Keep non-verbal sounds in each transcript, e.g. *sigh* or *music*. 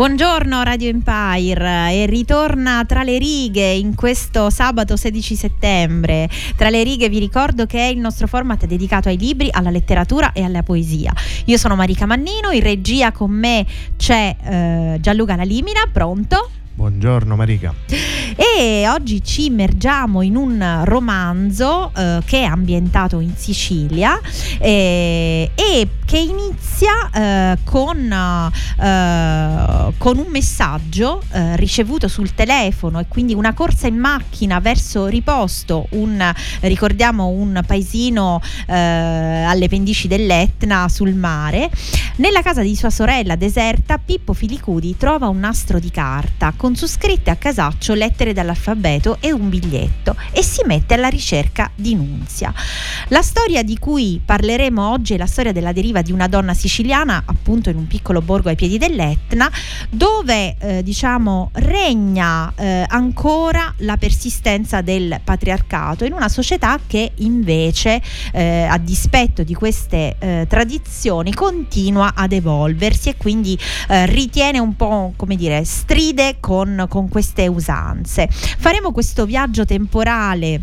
Buongiorno Radio Empire e ritorna tra le righe in questo sabato 16 settembre. Tra le righe vi ricordo che è il nostro format dedicato ai libri, alla letteratura e alla poesia. Io sono Marica Mannino, in regia con me c'è eh, Gianluca Lalimina, pronto? Buongiorno Marica. E oggi ci immergiamo in un romanzo eh, che è ambientato in Sicilia eh, e che inizia eh, con, eh, con, un messaggio eh, ricevuto sul telefono e quindi una corsa in macchina verso Riposto, un, ricordiamo un paesino eh, alle pendici dell'Etna sul mare. Nella casa di sua sorella deserta, Pippo Filicudi trova un nastro di carta con su scritte a casaccio lettere dall'alfabeto e un biglietto e si mette alla ricerca di Nunzia. La storia di cui parleremo oggi è la storia della deriva di una donna siciliana, appunto in un piccolo borgo ai piedi dell'Etna, dove eh, diciamo regna eh, ancora la persistenza del patriarcato in una società che invece, eh, a dispetto di queste eh, tradizioni, continua ad evolversi e quindi eh, ritiene un po' come dire stride con, con queste usanze. Faremo questo viaggio temporale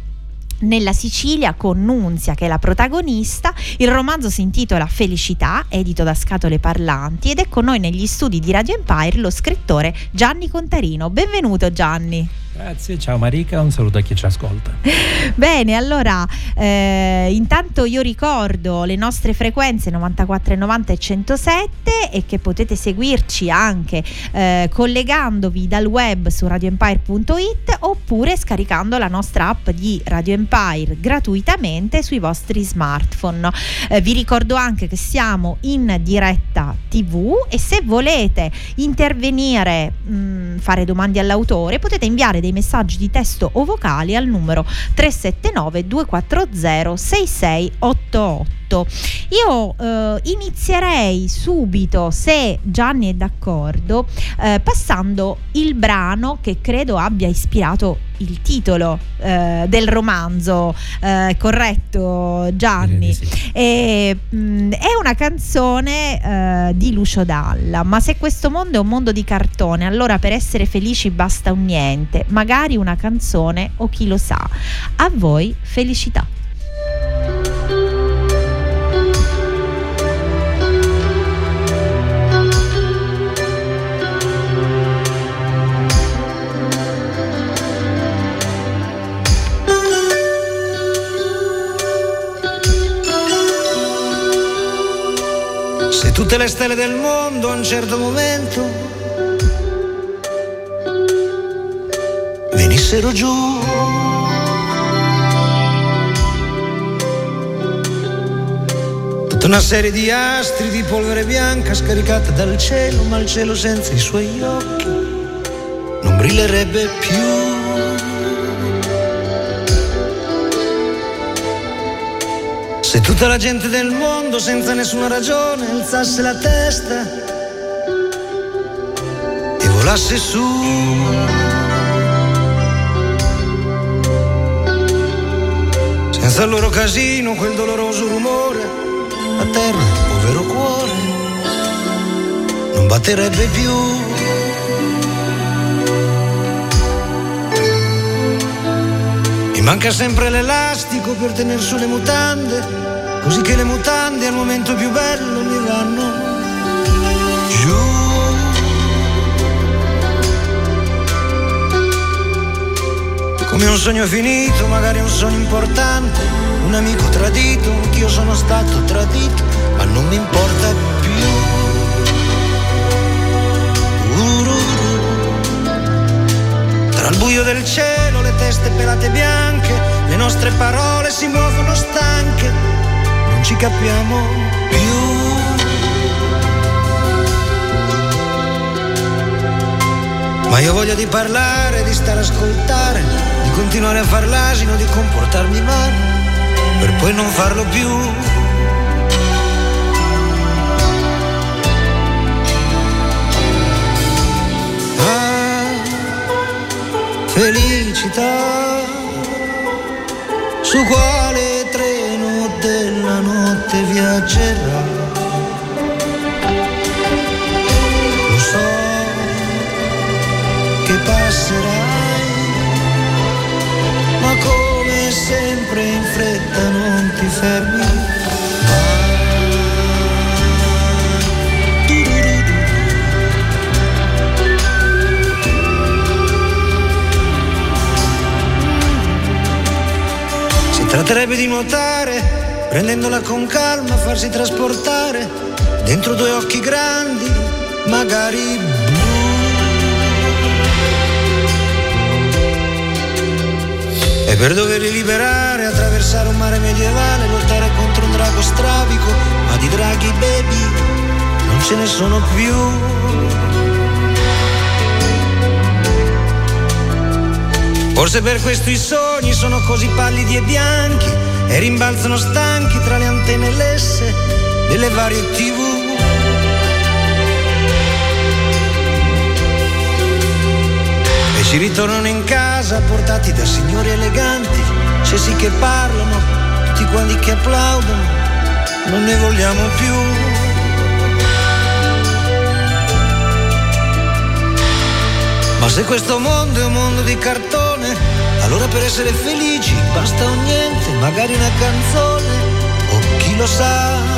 nella Sicilia con Nunzia che è la protagonista. Il romanzo si intitola Felicità, edito da Scatole Parlanti ed è con noi negli studi di Radio Empire lo scrittore Gianni Contarino. Benvenuto Gianni. Grazie, ciao Marica, un saluto a chi ci ascolta. *laughs* Bene, allora eh, intanto io ricordo le nostre frequenze 94, 90 e 107 e che potete seguirci anche eh, collegandovi dal web su radioempire.it oppure scaricando la nostra app di Radio Empire gratuitamente sui vostri smartphone. Eh, vi ricordo anche che siamo in diretta TV e se volete intervenire, mh, mm, fare domande all'autore, potete inviare dei dei messaggi di testo o vocali al numero 379 240 6688. Io eh, inizierei subito, se Gianni è d'accordo, eh, passando il brano che credo abbia ispirato il titolo eh, del romanzo, eh, corretto Gianni? Sì. E, mh, mm, è una canzone eh, di Lucio Dalla, ma se questo mondo è un mondo di cartone, allora per essere felici basta un niente, magari una canzone o chi lo sa. A voi felicità. Tutte le stelle del mondo a un certo momento venissero giù. Tutta una serie di astri di polvere bianca scaricata dal cielo, ma il cielo senza i suoi occhi non brillerebbe più. Se tutta la gente del mondo senza nessuna ragione alzasse la testa e volasse su. Senza il loro casino, quel doloroso rumore, a terra il povero cuore non batterebbe più. Manca sempre l'elastico per tenere su le mutande, così che le mutande al momento più bello mi vanno giù. Come un sogno finito, magari un sogno importante, un amico tradito, anch'io sono stato tradito, ma non mi importa più. Tra il buio del cielo, le teste pelate bianche, le nostre parole si muovono stanche, ci capiamo più. Ma io voglio di parlare, di stare a ascoltare, di continuare a far l'asino, di comportarmi male, per poi non farlo più. Ah, felicità, su quale notte viaggerà? Prendendola con calma, farsi trasportare dentro due occhi grandi, magari blu. E per doverli liberare, attraversare un mare medievale, lottare contro un drago strabico, ma di draghi baby non ce ne sono più. Forse per questo i sogni sono così pallidi e bianchi e rimbalzano stanchi tra le antenne lesse delle varie tv. E ci ritornano in casa portati da signori eleganti, cessi che parlano, tutti quanti che applaudono, non ne vogliamo più. Ma se questo mondo è un mondo di cartone, allora per essere felici basta un niente, magari una canzone, o chi lo sa.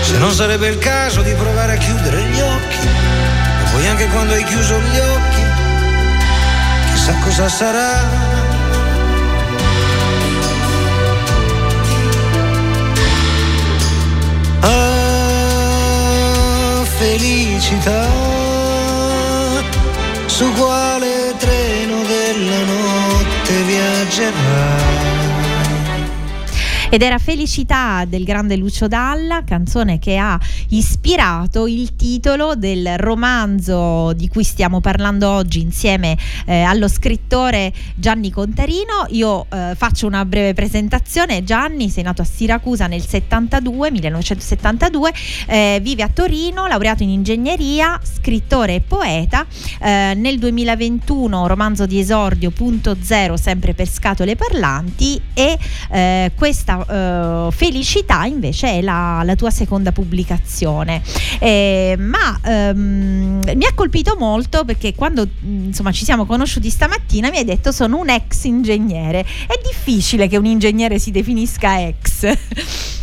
Se non sarebbe il caso di provare a chiudere gli occhi, ma poi anche quando hai chiuso gli occhi, chissà cosa sarà. Ah, felicità, su quale notte viaggerai? Ed era Felicità del grande Lucio Dalla, canzone che ha ispirato il titolo del romanzo di cui stiamo parlando oggi insieme eh, allo scrittore Gianni Contarino. Io eh, faccio una breve presentazione. Gianni, sei nato a Siracusa nel 72, 1972, eh, vive a Torino, laureato in ingegneria, scrittore e poeta. Eh, nel 2021 romanzo di esordio punto zero sempre per scatole parlanti e eh, questa eh, felicità invece è la, la tua seconda pubblicazione. Eh, ma ehm, mi ha colpito molto perché quando mh, insomma ci siamo conosciuti stamattina mi hai detto sono un ex ingegnere. È difficile che un ingegnere si definisca ex. *laughs*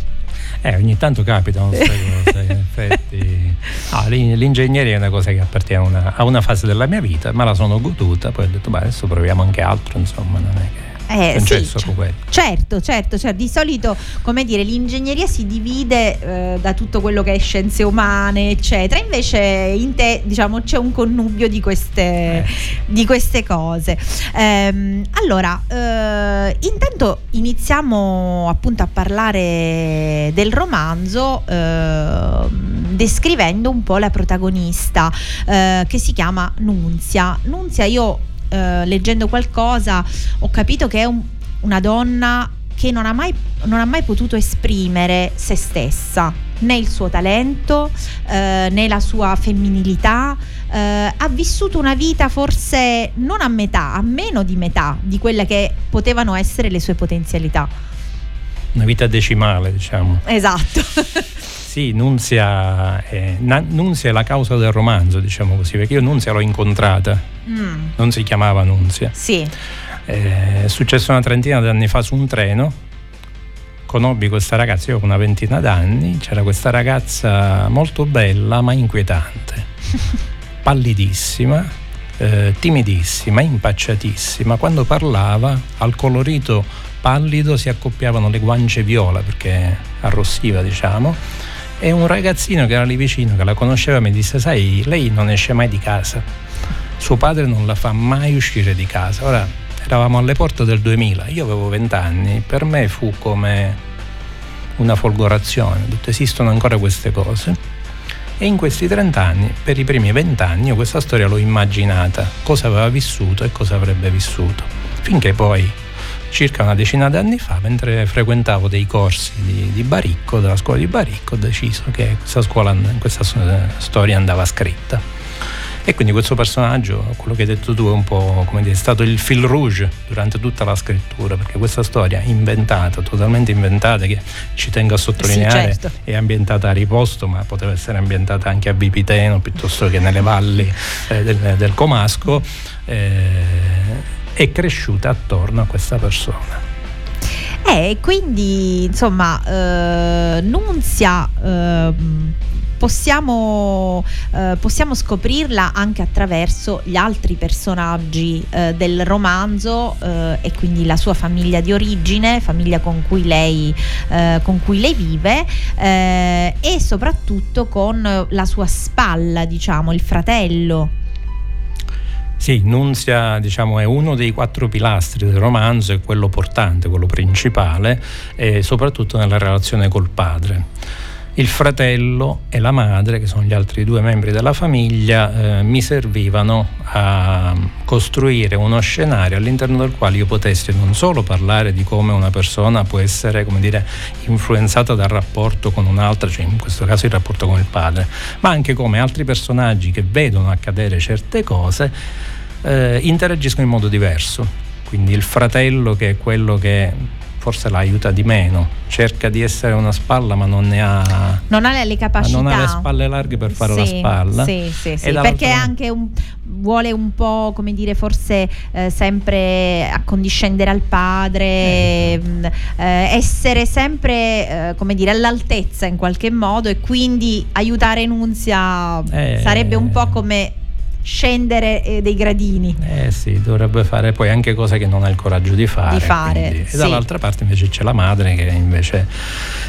Eh, ogni tanto capitano queste cose, in effetti. *laughs* L'in- l'ingegneria è una cosa che appartiene a una, a una fase della mia vita, ma la sono goduta, poi ho detto, beh, adesso proviamo anche altro, insomma, non è che... Eh, Concesso sì, fu quello. certo, certo, certo. Di solito, come dire, l'ingegneria si divide eh, da tutto quello che è scienze umane, eccetera. Invece in te, diciamo, c'è un connubio di queste, Eh, di queste cose. Ehm, allora, eh, intanto iniziamo appunto a parlare del romanzo ehm, descrivendo un po' la protagonista eh, che si chiama Nunzia. Nunzia, io eh, leggendo qualcosa ho capito che è un- una donna che non ha, mai, non ha mai potuto esprimere se stessa, né il suo talento, eh, né la sua femminilità. eh, ha vissuto una vita forse non a metà, a meno di metà di quelle che potevano essere le sue potenzialità. Una vita decimale, diciamo. Esatto. *laughs* Sì, Nunzia è, Na- Nunzia è la causa del romanzo, diciamo così, perché io Nunzia l'ho incontrata, Mm, non si chiamava Nunzia. sì. Eh, È successo una trentina di anni fa su un treno, conobbi questa ragazza, io avevo una ventina d'anni, c'era questa ragazza molto bella ma inquietante, *laughs* pallidissima, eh, timidissima, impacciatissima. Quando parlava al colorito pallido si accoppiavano le guance viola perché arrossiva, diciamo. E un ragazzino che era lì vicino, che la conosceva, mi disse: Sai, lei non esce mai di casa. Suo padre non la fa mai uscire di casa. Ora eravamo alle porte del 2000, io avevo 20 anni, per me fu come una folgorazione, detto esistono ancora queste cose. E in questi 30 anni, per i primi 20 anni, io questa storia l'ho immaginata, cosa aveva vissuto e cosa avrebbe vissuto. Finché poi, circa una decina d'anni fa, mentre frequentavo dei corsi di, di Baricco, della scuola di Baricco, ho deciso che questa, scuola, questa storia andava scritta. E quindi questo personaggio, quello che hai detto tu, è un po' come dire, è stato il fil rouge durante tutta la scrittura, perché questa storia inventata, totalmente inventata, che ci tengo a sottolineare, certo. è ambientata a riposto, ma poteva essere ambientata anche a Vipiteno piuttosto che nelle valli eh, del, del Comasco, eh, è cresciuta attorno a questa persona. Eh, quindi insomma, eh, Nunzia ehm, possiamo, eh, possiamo scoprirla anche attraverso gli altri personaggi eh, del romanzo eh, e quindi la sua famiglia di origine, famiglia con cui lei, eh, con cui lei vive eh, e soprattutto con la sua spalla, diciamo, il fratello. Sì, Nunzia diciamo, è uno dei quattro pilastri del romanzo, è quello portante, quello principale, e soprattutto nella relazione col padre. Il fratello e la madre, che sono gli altri due membri della famiglia, eh, mi servivano a costruire uno scenario all'interno del quale io potessi non solo parlare di come una persona può essere, dire, influenzata dal rapporto con un'altra, cioè in questo caso il rapporto con il padre, ma anche come altri personaggi che vedono accadere certe cose eh, interagiscono in modo diverso. Quindi il fratello che è quello che forse la aiuta di meno, cerca di essere una spalla ma non ne ha, Non ha le capacità. non ha le spalle larghe per fare la Sì, spalla. Sì, sì, sì, perché anche un- vuole un po', come dire, forse eh, sempre accondiscendere al padre, Eh, mh, eh, essere sempre, eh, come dire, all'altezza in qualche modo e quindi aiutare Nunzia Eh. sarebbe un po' come scendere eh, dei gradini. Eh sì, dovrebbe fare poi anche cose che non ha il coraggio di fare. Di fare, quindi- sì. E dall'altra parte invece c'è la madre che invece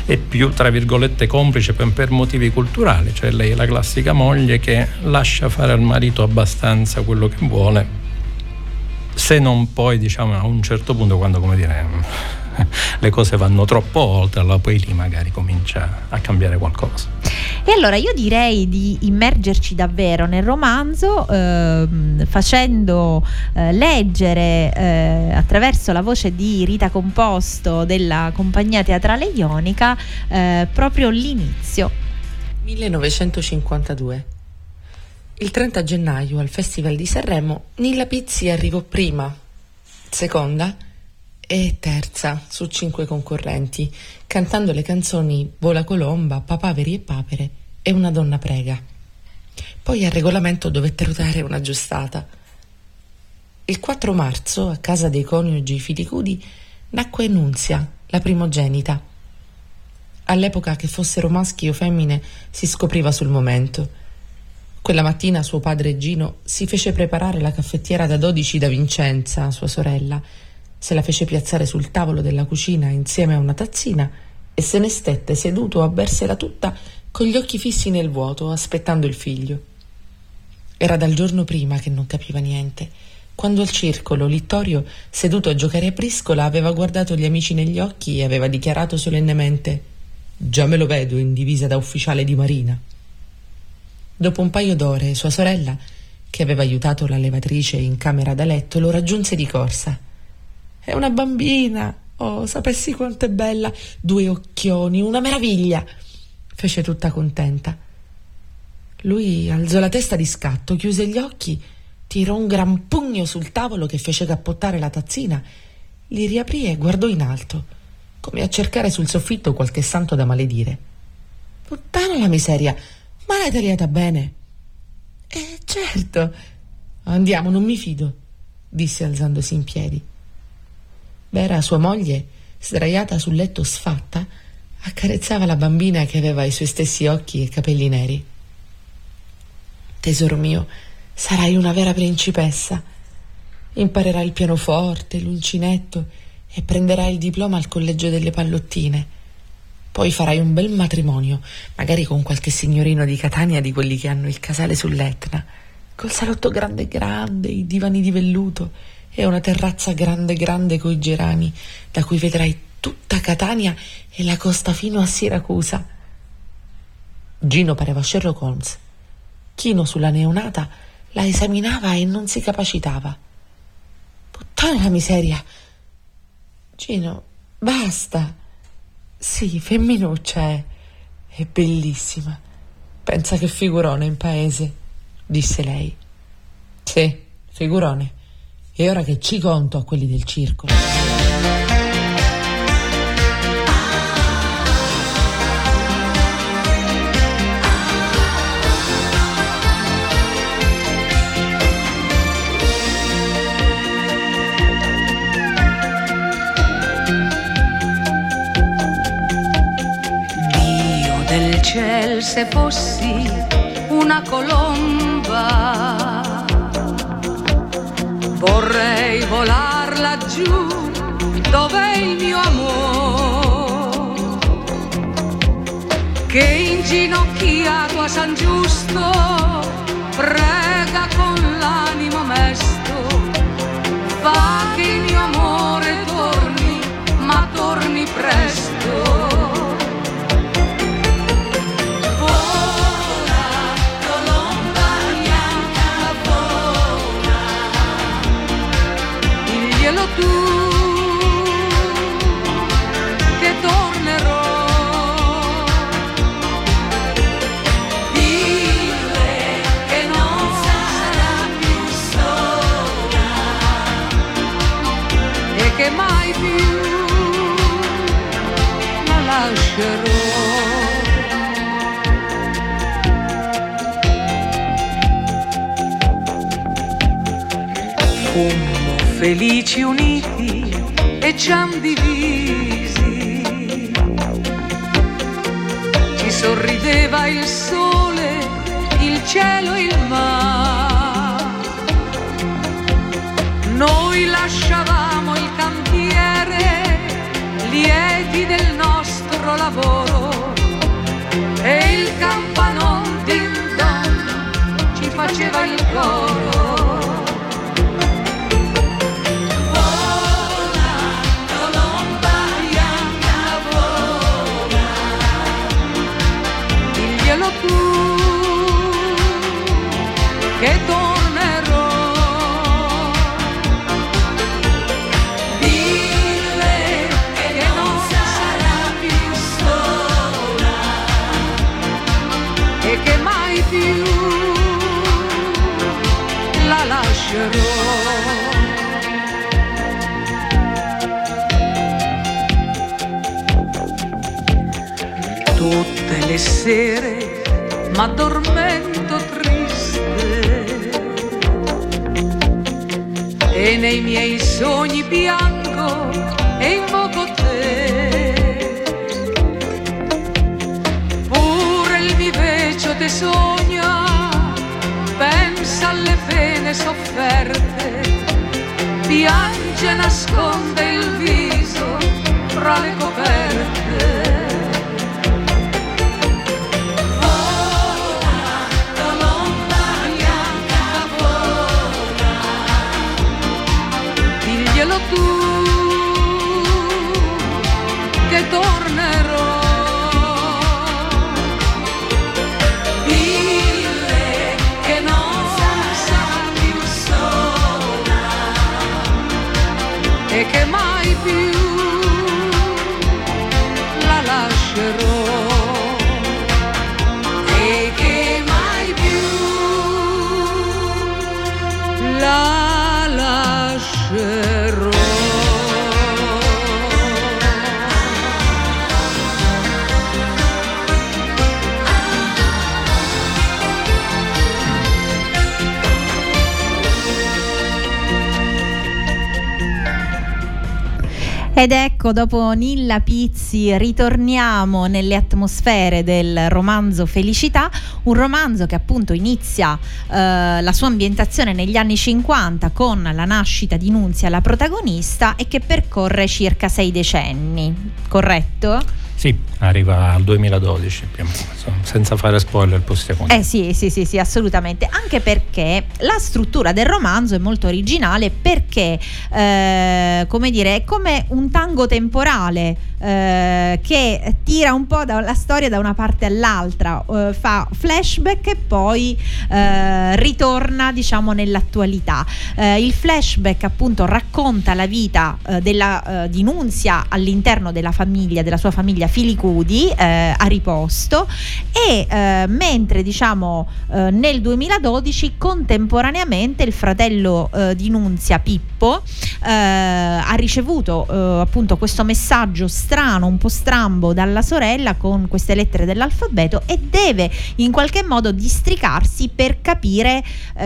è più, tra virgolette, complice per, per motivi culturali, cioè lei è la classica moglie che lascia fare al marito abbastanza quello che vuole, se non poi diciamo a un certo punto quando, come dire, *laughs* le cose vanno troppo oltre, allora poi lì magari comincia a cambiare qualcosa. E allora io direi di immergerci davvero nel romanzo ehm, facendo eh, leggere eh, attraverso la voce di Rita Composto della compagnia teatrale ionica eh, proprio l'inizio. 1952. Il 30 gennaio al Festival di Sanremo Nilla Pizzi arrivò prima, seconda e terza su cinque concorrenti, cantando le canzoni Vola Colomba, Papaveri e Papere e Una donna prega. Poi al regolamento dovettero dare una giustata. Il 4 marzo, a casa dei coniugi Filicudi, nacque Nunzia, la primogenita. All'epoca che fossero maschi o femmine si scopriva sul momento. Quella mattina suo padre Gino si fece preparare la caffettiera da 12 da Vincenza, sua sorella, se la fece piazzare sul tavolo della cucina insieme a una tazzina e se ne stette seduto a bersela tutta con gli occhi fissi nel vuoto, aspettando il figlio. Era dal giorno prima che non capiva niente. Quando al circolo Littorio, seduto a giocare a briscola, aveva guardato gli amici negli occhi e aveva dichiarato solennemente Già me lo vedo in divisa da ufficiale di marina. Dopo un paio d'ore, sua sorella, che aveva aiutato la levatrice in camera da letto, lo raggiunse di corsa. È una bambina! Oh, sapessi quanto è bella! Due occhioni, una meraviglia! fece tutta contenta. Lui alzò la testa di scatto, chiuse gli occhi, tirò un gran pugno sul tavolo che fece cappottare la tazzina, li riaprì e guardò in alto, come a cercare sul soffitto qualche santo da maledire. Puttana la miseria, ma l'hai tagliata bene? Eh, certo. Andiamo, non mi fido, disse alzandosi in piedi. Vera, sua moglie, sdraiata sul letto sfatta, accarezzava la bambina che aveva i suoi stessi occhi e capelli neri. Tesoro mio, sarai una vera principessa. Imparerai il pianoforte, l'uncinetto e prenderai il diploma al collegio delle pallottine. Poi farai un bel matrimonio, magari con qualche signorino di Catania di quelli che hanno il casale sull'Etna, col salotto grande grande, i divani di velluto e una terrazza grande grande coi gerani, da cui vedrai tutta Catania e la costa fino a Siracusa. Gino pareva Sherlock Holmes Chino sulla neonata la esaminava e non si capacitava. Puttana miseria! Gino, basta! Sì, femminuccia è. È bellissima. Pensa che figurone in paese, disse lei. Sì, figurone. E ora che ci conto a quelli del circolo. ciel se fossi una colomba. Laggiù dove il mio amore, che inginocchiato a San Giusto prega con l'animo mesto, fa che il mio amore torni, ma torni presto. Felici uniti e han divisi. Ci sorrideva il sole, il cielo e il mare. Noi lasciavamo che tornerò. Dille che non sarà più sola e che mai più la lascerò. Tutte le sere m'addormento piango e invoco te. Pure il vivecio te sogna, pensa alle pene sofferte, piange, nasconde Ed ecco, dopo Nilla Pizzi ritorniamo nelle atmosfere del romanzo Felicità, un romanzo che appunto inizia eh, la sua ambientazione negli anni 50 con la nascita di Nunzia, la protagonista, e che percorre circa sei decenni, corretto? Sì, arriva al 2012 più o meno, insomma, senza fare spoiler possiamo dire. Eh sì, sì, sì, sì, assolutamente. Anche perché la struttura del romanzo è molto originale perché, eh, come dire, è come un tango temporale eh, che tira un po' la storia da una parte all'altra, eh, fa flashback e poi eh, ritorna, diciamo, nell'attualità. Eh, il flashback appunto racconta la vita eh, della, di Nunzia all'interno della famiglia, della sua famiglia Filicudi eh, a riposto e eh, mentre diciamo eh, nel 2012 contemporaneamente il fratello eh, di Nunzia Pippo eh, ha ricevuto appunto questo messaggio strano, un po' strambo dalla sorella con queste lettere dell'alfabeto e deve in qualche modo districarsi per capire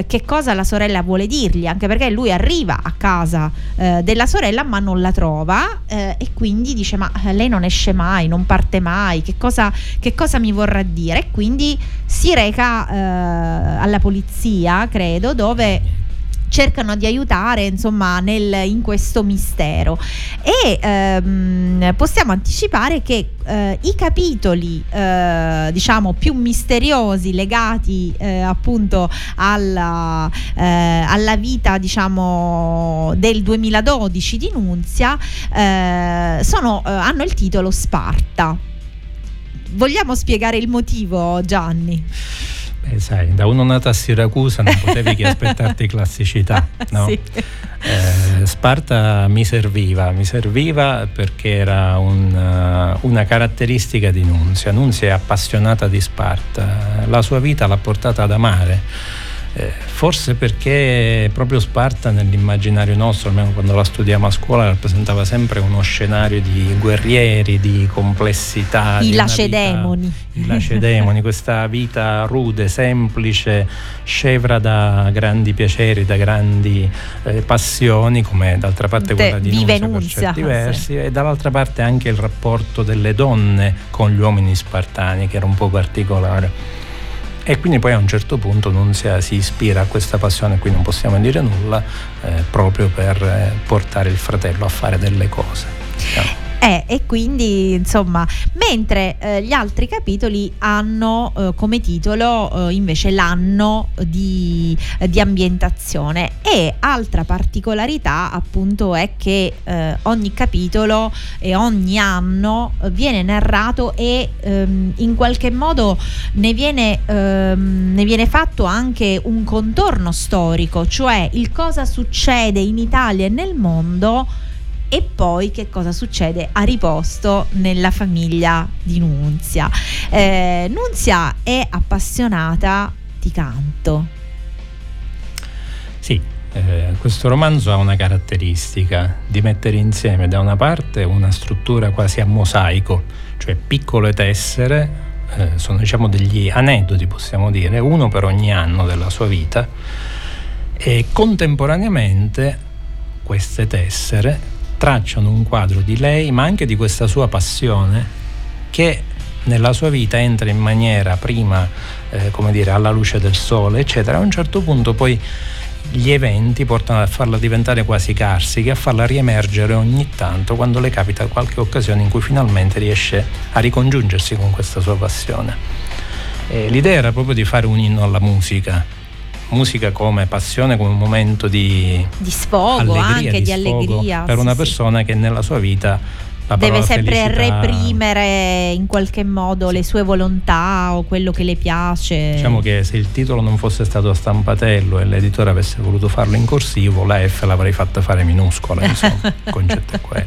che cosa la sorella vuole dirgli, anche perché lui arriva a casa della sorella ma non la trova e quindi dice ma lei non esce mai, non parte mai, che cosa, che cosa mi vorrà dire? E quindi si reca eh, alla polizia, credo, dove cercano di aiutare insomma nel, in questo mistero e ehm, possiamo anticipare che eh, i capitoli eh, diciamo più misteriosi legati eh, appunto alla, eh, alla, vita diciamo del 2012 di Nunzia eh, sono, eh, hanno il titolo Sparta vogliamo spiegare il motivo Gianni? Eh, sai, da uno nato a Siracusa non potevi che *laughs* aspettarti classicità, no? Sì. Eh, Sparta mi serviva, mi serviva perché era un, uh, una caratteristica di Nunzia. Nunzia è appassionata di Sparta, la sua vita l'ha portata ad amare eh, forse perché proprio Sparta nell'immaginario nostro, almeno quando la studiamo a scuola, rappresentava sempre uno scenario di guerrieri, di complessità. I di lacedemoni. Vita, I lacedemoni, questa vita rude, semplice, scevra da grandi piaceri, da grandi eh, passioni, come d'altra parte quella di Nunzia, Nunzia, per certi versi, sì. e dall'altra parte anche il rapporto delle donne con gli uomini spartani, che era un po' particolare. E quindi poi a un certo punto Nunzia si ispira a questa passione, qui non possiamo dire nulla, eh, proprio per eh, portare il fratello a fare delle cose. No. Eh, e quindi insomma, mentre eh, gli altri capitoli hanno eh, come titolo eh, invece l'anno di, di, ambientazione. E altra particolarità appunto è che eh, ogni capitolo e ogni anno viene narrato e ehm, in qualche modo ne viene, ehm, ne viene fatto anche un contorno storico, cioè il cosa succede in Italia e nel mondo e poi che cosa succede a riposto nella famiglia di Nunzia. Eh, Nunzia è appassionata di canto. Sì, eh, questo romanzo ha una caratteristica di mettere insieme da una parte una struttura quasi a mosaico, cioè piccole tessere, eh, sono diciamo degli aneddoti possiamo dire, uno per ogni anno della sua vita e contemporaneamente queste tessere tracciano un quadro di lei, ma anche di questa sua passione che nella sua vita entra in maniera prima, eh, come dire, alla luce del sole, eccetera. A un certo punto poi gli eventi portano a farla diventare quasi carsica, a farla riemergere ogni tanto quando le capita qualche occasione in cui finalmente riesce a ricongiungersi con questa sua passione. E l'idea era proprio di fare un inno alla musica, musica come passione, come un momento di, di sfogo, allegria, anche di, sfogo allegria per sì, una sì. persona che nella sua vita deve sempre felicità- reprimere in qualche modo le sue volontà o quello che le piace. Diciamo che se il titolo non fosse stato a stampatello e l'editore avesse voluto farlo in corsivo, la F l'avrei fatta fare minuscola, insomma, *laughs* il concetto è quello.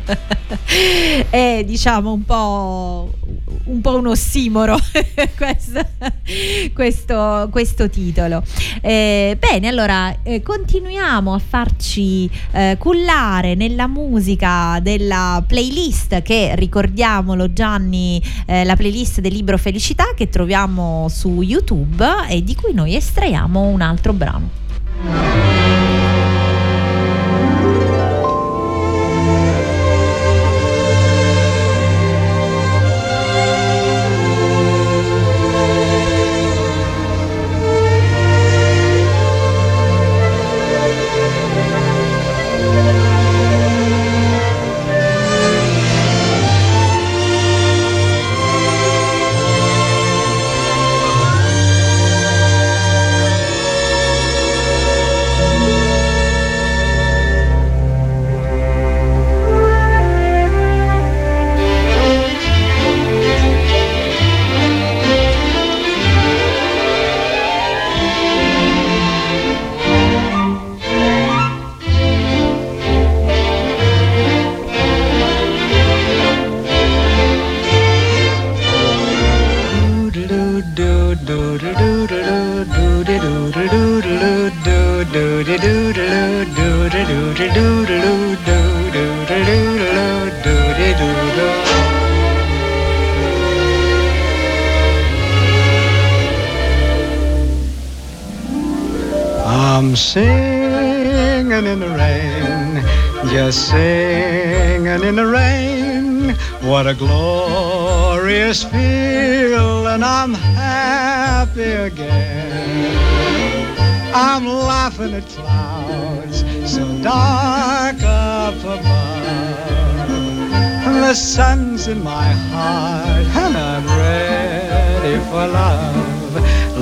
è diciamo un po', un po' un ossimoro *laughs* questo, questo, questo titolo. Eh, bene, allora eh, continuiamo a farci eh, cullare nella musica della playlist che ricordiamolo Gianni, eh, la playlist del libro Felicità che troviamo su YouTube e di cui noi estraiamo un altro brano.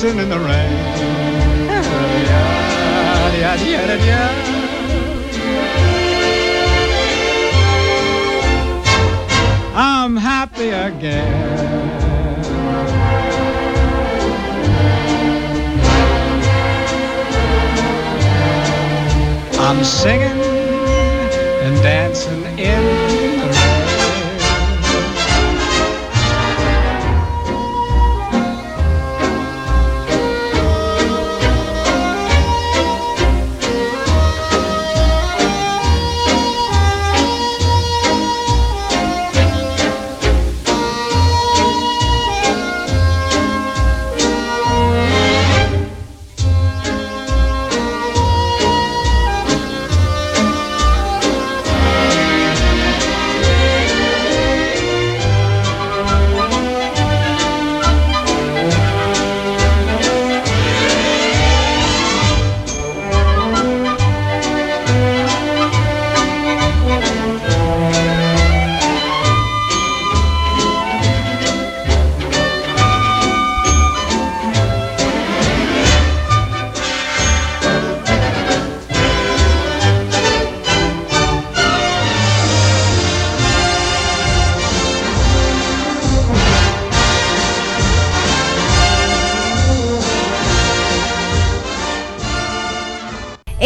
dancing in the rain. I'm happy again. I'm singing and dancing in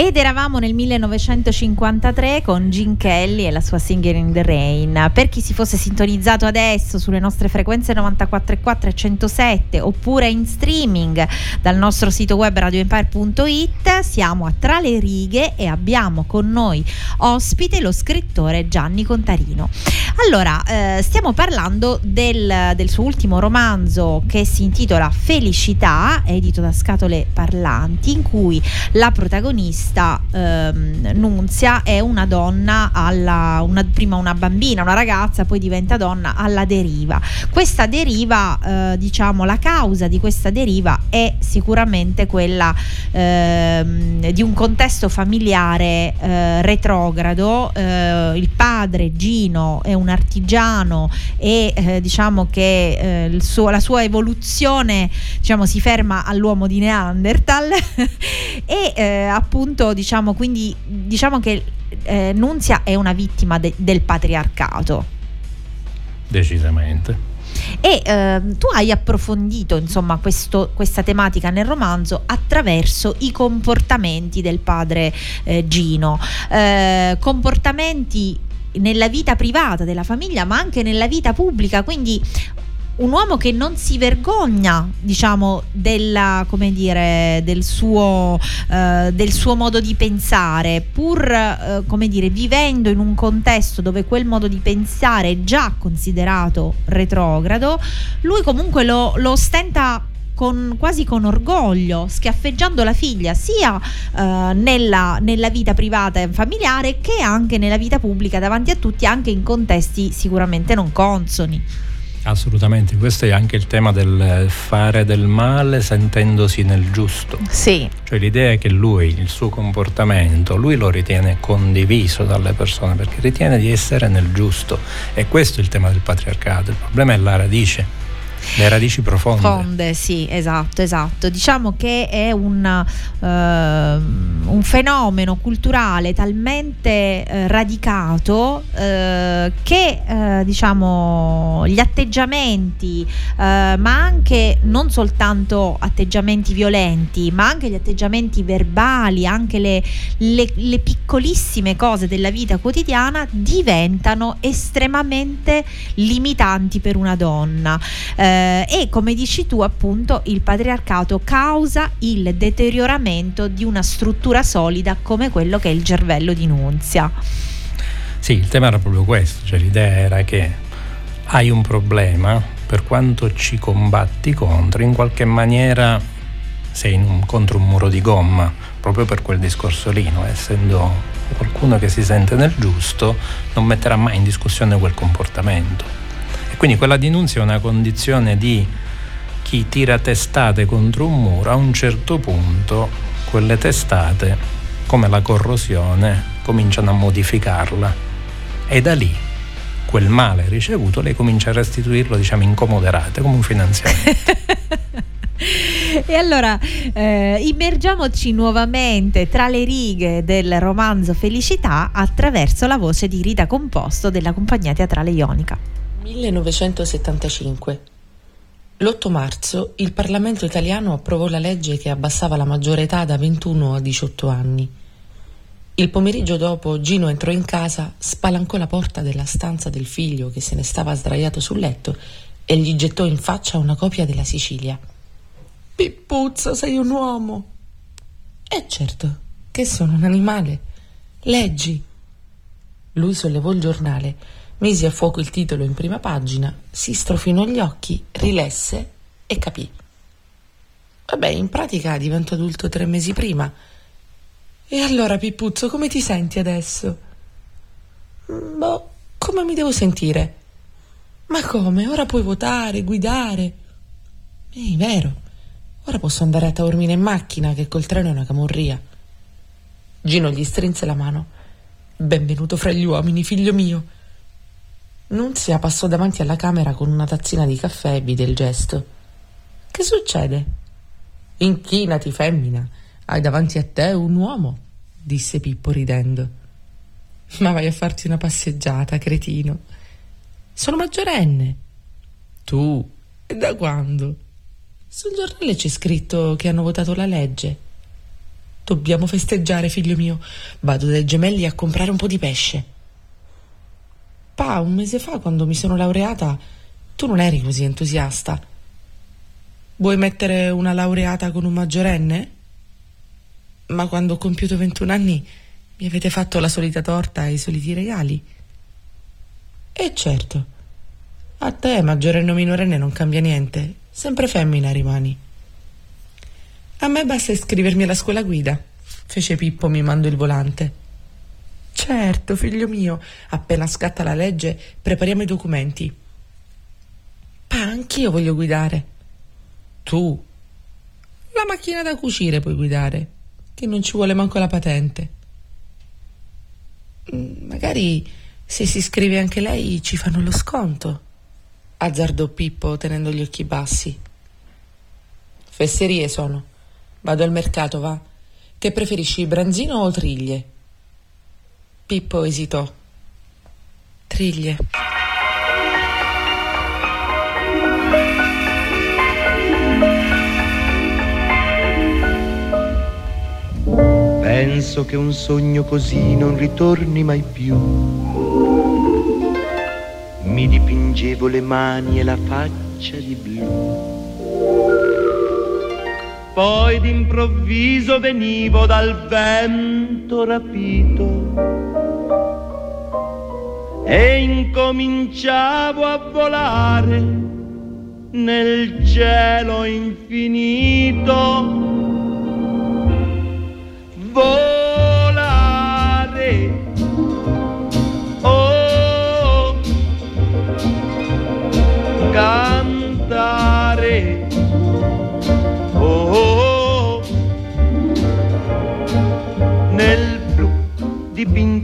Ed eravamo nel 1953 con Gene Kelly e la sua Singing in the Rain. Per chi si fosse sintonizzato adesso sulle nostre frequenze 94.4 e 107 oppure in streaming dal nostro sito web radioempire.it, siamo a Tra le righe e abbiamo con noi ospite lo scrittore Gianni Contarino. Allora, eh, stiamo parlando del, del suo ultimo romanzo che si intitola Felicità, edito da Scatole Parlanti, in cui la protagonista questa ehm, Nunzia è una donna alla una, prima una bambina, una ragazza, poi diventa donna alla deriva. Questa deriva, eh, diciamo, la causa di questa deriva è sicuramente quella ehm, di un contesto familiare eh, retrogrado. Eh, il padre Gino è un artigiano e eh, diciamo che eh, suo, la sua evoluzione diciamo, si ferma all'uomo di Neanderthal *laughs* e eh, appunto diciamo quindi diciamo che eh, Nunzia è una vittima de- del patriarcato. Decisamente. E eh, tu hai approfondito insomma questo, questa tematica nel romanzo attraverso i comportamenti del padre eh, Gino, eh, comportamenti nella vita privata della famiglia ma anche nella vita pubblica, quindi un uomo che non si vergogna, diciamo, della, dire, del, suo, eh, del suo modo di pensare, pur eh, come dire, vivendo in un contesto dove quel modo di pensare è già considerato retrogrado, lui comunque lo, lo ostenta con, quasi con orgoglio, schiaffeggiando la figlia sia eh, nella, nella, vita privata e familiare che anche nella vita pubblica davanti a tutti, anche in contesti sicuramente non consoni. Assolutamente, questo è anche il tema del fare del male sentendosi nel giusto. Sì. Cioè l'idea è che lui, il suo comportamento, lui lo ritiene condiviso dalle persone perché ritiene di essere nel giusto. E questo è il tema del patriarcato. Il problema è la radice le radici profonde. Profonde, sì, esatto, esatto. Diciamo che è un, uh, un fenomeno culturale talmente uh, radicato uh, che diciamo gli atteggiamenti, ma anche non soltanto atteggiamenti violenti, ma anche gli atteggiamenti verbali, anche le, le, le piccolissime cose della vita quotidiana diventano estremamente limitanti per una donna. Eh, eh, e come dici tu appunto il patriarcato causa il deterioramento di una struttura solida come quello che è il cervello di Nunzia. Sì, il tema era proprio questo, cioè l'idea era che hai un problema, per quanto ci combatti contro, in qualche maniera sei un, contro un muro di gomma, proprio per quel discorso lì, no? essendo qualcuno che si sente nel giusto, non metterà mai in discussione quel comportamento. Quindi quella denunzia è una condizione di chi tira testate contro un muro, a un certo punto quelle testate, come la corrosione, cominciano a modificarla e da lì quel male ricevuto lei comincia a restituirlo diciamo incomoderate come un finanziamento. *laughs* E allora eh, immergiamoci nuovamente tra le righe del romanzo Felicità attraverso la voce di Rita Composto della compagnia teatrale Ionica. 1975. L'8 marzo il Parlamento italiano approvò la legge che abbassava la maggiore età da 21 a 18 anni. Il pomeriggio dopo Gino entrò in casa, spalancò la porta della stanza del figlio che se ne stava sdraiato sul letto e gli gettò in faccia una copia della Sicilia. Pippuzza, sei un uomo. Eh certo, che sono un animale. Leggi. Lui sollevò il giornale Mise a fuoco il titolo in prima pagina, si strofinò gli occhi, rilesse e capì. Vabbè, in pratica divento adulto tre mesi prima. E allora, Pippuzzo, come ti senti adesso? Boh, come mi devo sentire? Ma come? Ora puoi votare, guidare. Ehi, vero. Ora posso andare a Taormina in macchina, che col treno è una camorria. Gino gli strinse la mano. Benvenuto fra gli uomini, figlio mio. Nunzia passò davanti alla camera con una tazzina di caffè e vide il gesto. Che succede? Inchinati, femmina. Hai davanti a te un uomo, disse Pippo ridendo. Ma vai a farti una passeggiata, cretino. Sono maggiorenne. Tu? E da quando? Sul giornale c'è scritto che hanno votato la legge. Dobbiamo festeggiare, figlio mio. Vado dai gemelli a comprare un po' di pesce. Pa, un mese fa, quando mi sono laureata, tu non eri così entusiasta. Vuoi mettere una laureata con un maggiorenne? Ma quando ho compiuto 21 anni mi avete fatto la solita torta e i soliti regali. E certo, a te, maggiorenne o minorenne, non cambia niente, sempre femmina rimani. A me basta iscrivermi alla scuola guida. fece Pippo mimando il volante. Certo, figlio mio, appena scatta la legge, prepariamo i documenti. Pa, anch'io voglio guidare. Tu? La macchina da cucire puoi guidare, che non ci vuole manco la patente. Mm, Magari se si iscrive anche lei ci fanno lo sconto. Azzardò Pippo tenendo gli occhi bassi. Fesserie sono. Vado al mercato, va. Che preferisci, branzino o triglie? Pippo esitò. Triglie. Penso che un sogno così non ritorni mai più. Mi dipingevo le mani e la faccia di blu. Poi d'improvviso venivo dal vento rapito e incominciavo a volare nel cielo infinito volare. Oh, cantare.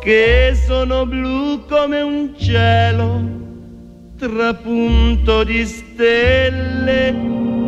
che sono blu come un cielo trapunto di stelle.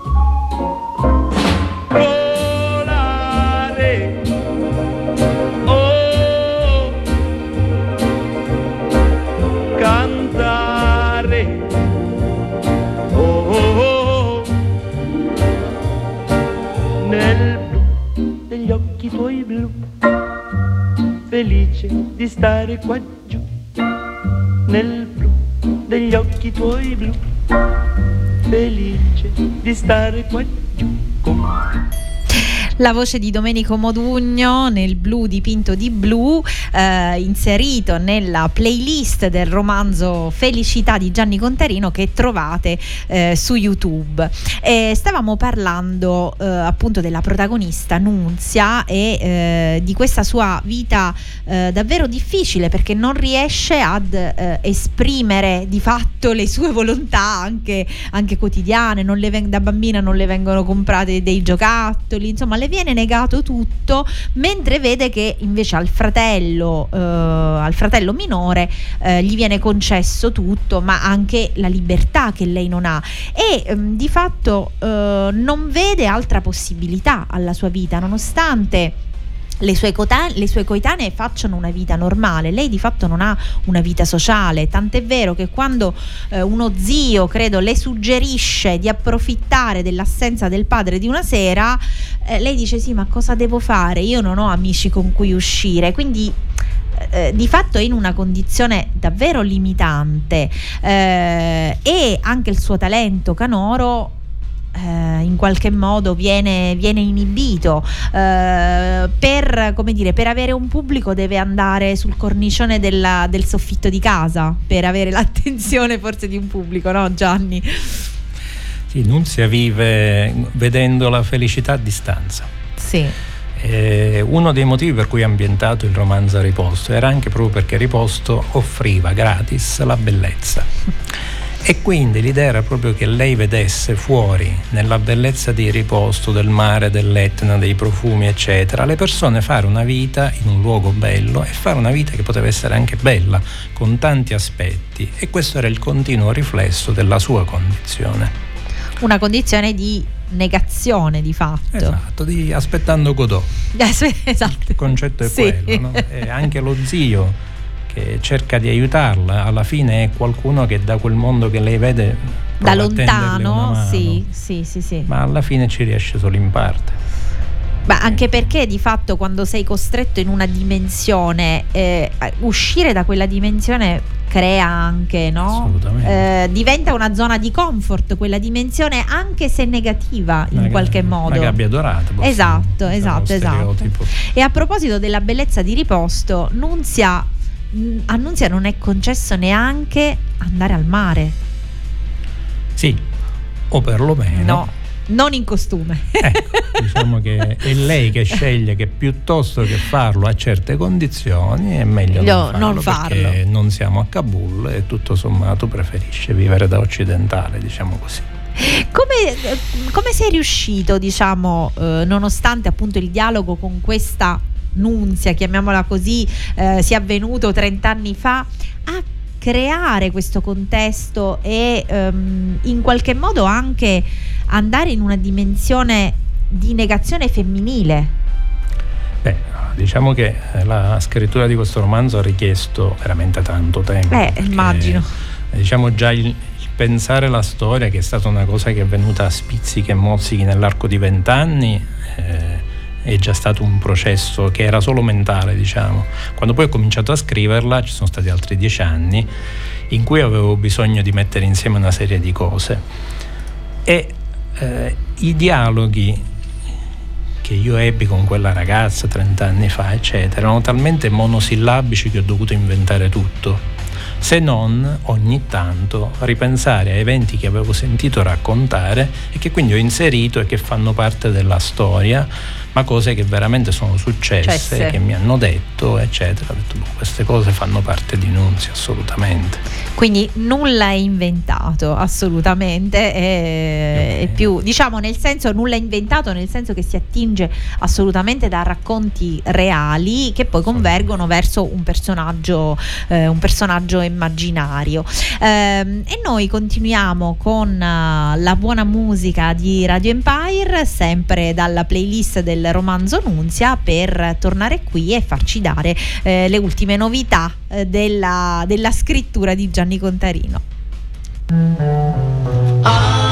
Felice di stare qua giù nel blu degli occhi tuoi blu, felice di stare qua giù. La voce di Domenico Modugno nel blu dipinto di blu, eh, inserito nella playlist del romanzo Felicità di Gianni Contarino che trovate eh, su YouTube. E stavamo parlando eh, appunto della protagonista Nunzia e eh, di questa sua vita eh, davvero difficile perché non riesce ad eh, esprimere di fatto le sue volontà anche, anche quotidiane, le da bambina non le vengono comprate dei giocattoli, insomma le viene negato tutto, mentre vede che invece al fratello, eh, al fratello minore eh, gli viene concesso tutto, ma anche la libertà che lei non ha. E ehm, di fatto eh, non vede altra possibilità alla sua vita, nonostante le sue, cota- le sue coetanee facciano una vita normale, lei di fatto non ha una vita sociale, tant'è vero che quando eh, uno zio, credo, le suggerisce di approfittare dell'assenza del padre di una sera, eh, lei dice sì, ma cosa devo fare? Io non ho amici con cui uscire, quindi eh, di fatto è in una condizione davvero limitante. Eh, e anche il suo talento canoro eh, in qualche modo viene, viene inibito eh, per, come dire, per avere un pubblico deve andare sul cornicione della- del soffitto di casa per avere *laughs* l'attenzione forse di un pubblico no Gianni? Sì, Nunzia vive vedendo la felicità a distanza. Sì. Eh, uno dei motivi per cui ha ambientato il romanzo a Riposto era anche proprio perché Riposto offriva gratis la bellezza. *laughs* E quindi l'idea era proprio che lei vedesse fuori, nella bellezza di riposto, del mare, dell'Etna, dei profumi, eccetera, le persone fare una vita in un luogo bello e fare una vita che poteva essere anche bella, con tanti aspetti. E questo era il continuo riflesso della sua condizione. Una condizione di negazione di fatto. Esatto, di aspettando Godot. Eh, *laughs* esatto. Il concetto è Sì. quello, no? E anche lo zio che cerca di aiutarla, alla fine è qualcuno che da quel mondo che lei vede Da lontano, sì, sì, sì, sì. ma alla fine ci riesce solo in parte. Ma anche perché di fatto quando sei costretto in una dimensione, eh, uscire da quella dimensione crea anche, no? Assolutamente. Eh, diventa una zona di comfort quella dimensione, anche se negativa in Una- qualche modo. Una gabbia dorata. Esatto, esatto, esatto. stereotipo. E a proposito della bellezza di riposto, Nunzia, a Nunzia non è concesso neanche andare al mare. Sì, o perlomeno. No, non in costume. Ecco, diciamo che è lei che sceglie che piuttosto che farlo a certe condizioni è meglio No, non farlo, non farlo. perché non siamo a Kabul e tutto sommato preferisce vivere da occidentale, diciamo così. Come, come sei riuscito, diciamo, eh, nonostante appunto il dialogo con questa Nunzia, chiamiamola così, eh, sia avvenuto 30 anni fa, a creare questo contesto e ehm, in qualche modo anche andare in una dimensione di negazione femminile? Beh, diciamo che eh, la scrittura di questo romanzo ha richiesto veramente tanto tempo. Eh, perché, immagino. Diciamo già il, il pensare la storia, che è stata una cosa che è venuta a spizzichi e mozzichi nell'arco di vent'anni, eh, è già stato un processo che era solo mentale, diciamo. Quando poi ho cominciato a scriverla, ci sono stati altri dieci anni, in cui avevo bisogno di mettere insieme una serie di cose. E eh, i dialoghi che io ebbi con quella ragazza 30 anni fa, eccetera, erano talmente monosillabici che ho dovuto inventare tutto. Se non ogni tanto ripensare a eventi che avevo sentito raccontare e che quindi ho inserito e che fanno parte della storia, ma cose che veramente sono successe, Cesse. che mi hanno detto, eccetera. Ho detto, "Boh, queste cose fanno parte di Nunzia, assolutamente. Quindi nulla è inventato, assolutamente, è, è più, diciamo nel senso nulla è inventato, nel senso che si attinge assolutamente da racconti reali che poi convergono verso un personaggio, eh, un personaggio immaginario. Ehm, e noi continuiamo con eh, la buona musica di Radio Empire, sempre dalla playlist del romanzo Nunzia, per tornare qui e farci dare eh, le ultime novità eh, della, della scrittura di Gianni Contarino. Con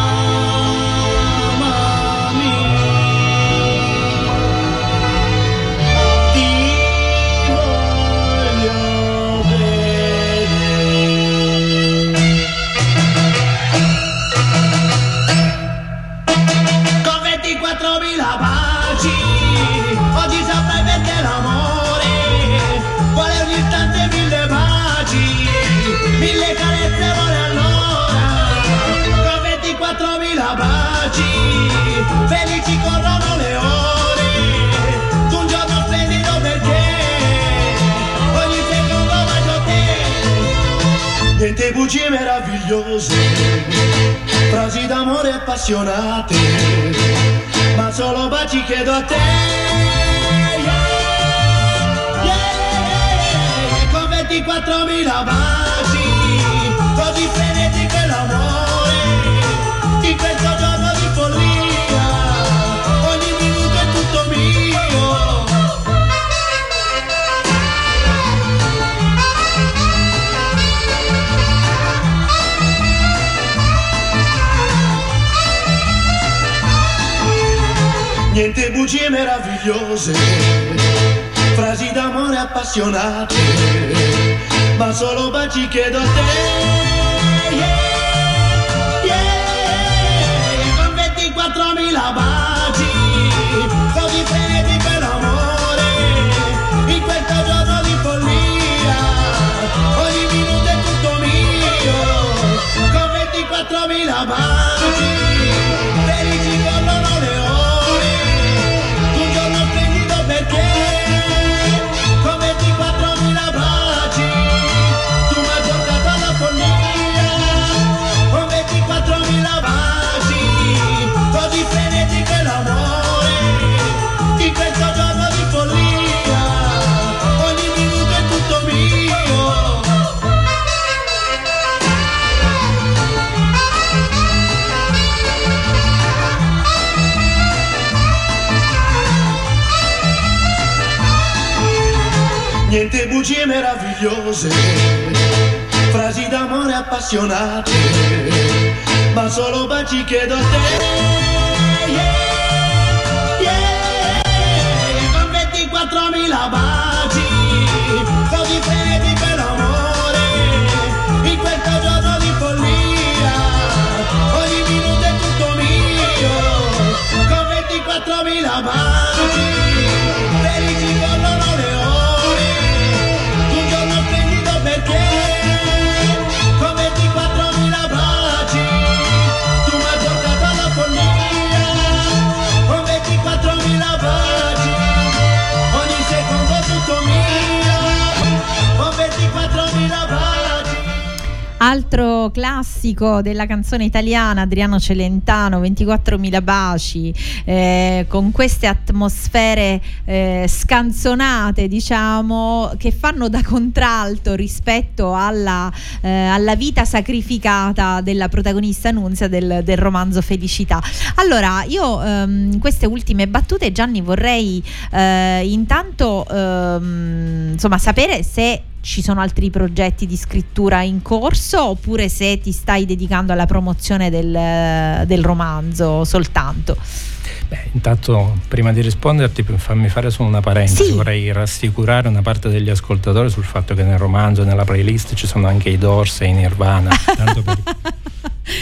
Niente bugie meravigliose frasi d'amore appassionate, ma solo baci chiedo a te. Yeah, yeah, con 24.000 baci, meravigliose, frasi d'amore appassionate, ma solo baci chiedo a te. Yeah, yeah, con 24.000 baci, così frenetico è l'amore, in questo giorno di follia, ogni minuto è tutto mio, con 24.000 baci, meravigliose, frasi d'amore appassionate, ma solo baci chiedo a te. Altro classico della canzone italiana, Adriano Celentano, 24.000 baci, eh, con queste atmosfere eh, scanzonate, diciamo, che fanno da contralto rispetto alla, eh, alla vita sacrificata della protagonista Nunzia del, del romanzo Felicità. Allora, io ehm, queste ultime battute, Gianni, vorrei eh, intanto ehm, insomma, sapere se ci sono altri progetti di scrittura in corso oppure se ti stai dedicando alla promozione del, del romanzo soltanto. Beh, intanto prima di risponderti fammi fare solo una parentesi, Sì. vorrei rassicurare una parte degli ascoltatori sul fatto che nel romanzo e nella playlist ci sono anche i Doors e i Nirvana, *laughs* tanto per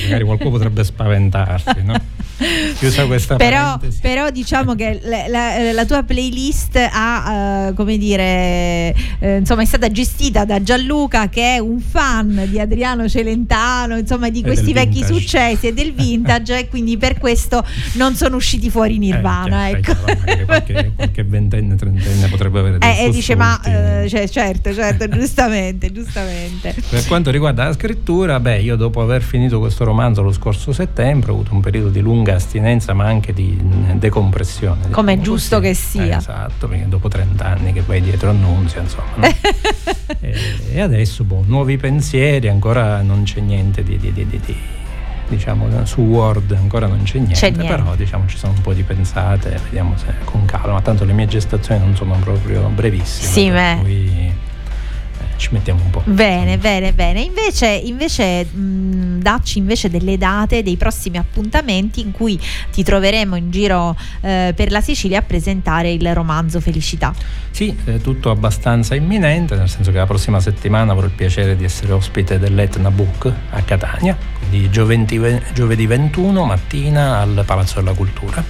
magari qualcuno potrebbe spaventarsi, no? *laughs* Chiusa questa Però, però diciamo che la, la- la tua playlist ha, eh, come dire, eh, insomma, è stata gestita da Gianluca che è un fan di Adriano Celentano, insomma, di questi vecchi vintage. successi e del vintage e quindi per questo non sono usciti fuori i Nirvana. Eh, ecco. chiaro, magari qualche, *laughs* qualche ventenne, trentenne potrebbe avere dei Eh, e dice, ma sussulti. eh, cioè, certo, certo, giustamente, giustamente. Per quanto riguarda la scrittura, beh, io dopo aver finito questo romanzo lo scorso settembre ho avuto un periodo di lunga astinenza, ma anche di decompressione. Come è diciamo giusto così. che sia. Eh, esatto, perché dopo 30 anni che vai dietro annunzia, insomma. no? *laughs* e, e adesso, boh, nuovi pensieri, ancora non c'è niente di... di- di- di- di- Diciamo su Word ancora non c'è niente, C'è niente. però diciamo ci sono un po' di pensate, vediamo se con calma. Tanto le mie gestazioni non sono proprio brevissime, Sì, beh. Eh, ci mettiamo un po'. Bene, bene, bene. Invece, invece mh, dacci invece delle date dei prossimi appuntamenti in cui ti troveremo in giro eh, per la Sicilia a presentare il romanzo Felicità. Sì, è tutto abbastanza imminente, nel senso che la prossima settimana avrò il piacere di essere ospite dell'Etna Book a Catania, quindi giovedì, giovedì 21 mattina al Palazzo della Cultura.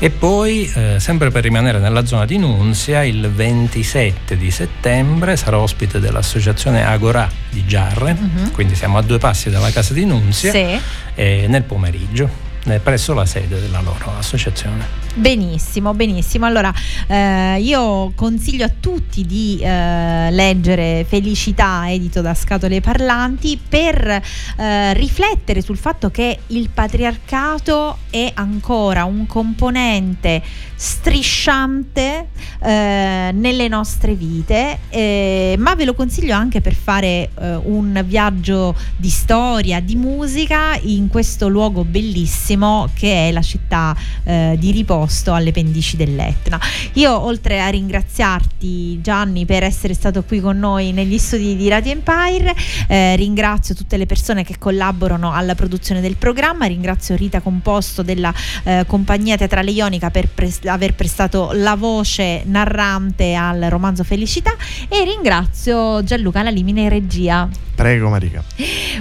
E poi, eh, sempre per rimanere nella zona di Nunzia, il 27 di settembre sarò ospite dell'associazione Agora di Giarre, Mhm. quindi siamo a due passi dalla casa di Nunzia, Sì. e nel pomeriggio, eh, presso la sede della loro associazione. Benissimo, benissimo. Allora, eh, io consiglio a tutti di eh, leggere Felicità, edito da Scatole Parlanti, per eh, riflettere sul fatto che il patriarcato è ancora un componente strisciante eh, nelle nostre vite, eh, ma ve lo consiglio anche per fare eh, un viaggio di storia, di musica in questo luogo bellissimo che è la città di riposo posto alle pendici dell'Etna. Io oltre a ringraziarti Gianni per essere stato qui con noi negli studi di Radio Empire, eh, ringrazio tutte le persone che collaborano alla produzione del programma, ringrazio Rita Composto della eh, compagnia teatrale ionica per pres- aver prestato la voce narrante al romanzo Felicità e ringrazio Gianluca Lalimine in regia. Prego Marica.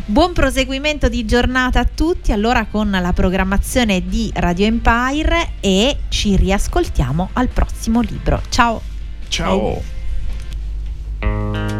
Buon proseguimento di giornata a tutti, allora con la programmazione di Radio Empire e ci riascoltiamo al prossimo libro. Ciao! Ciao! Bye.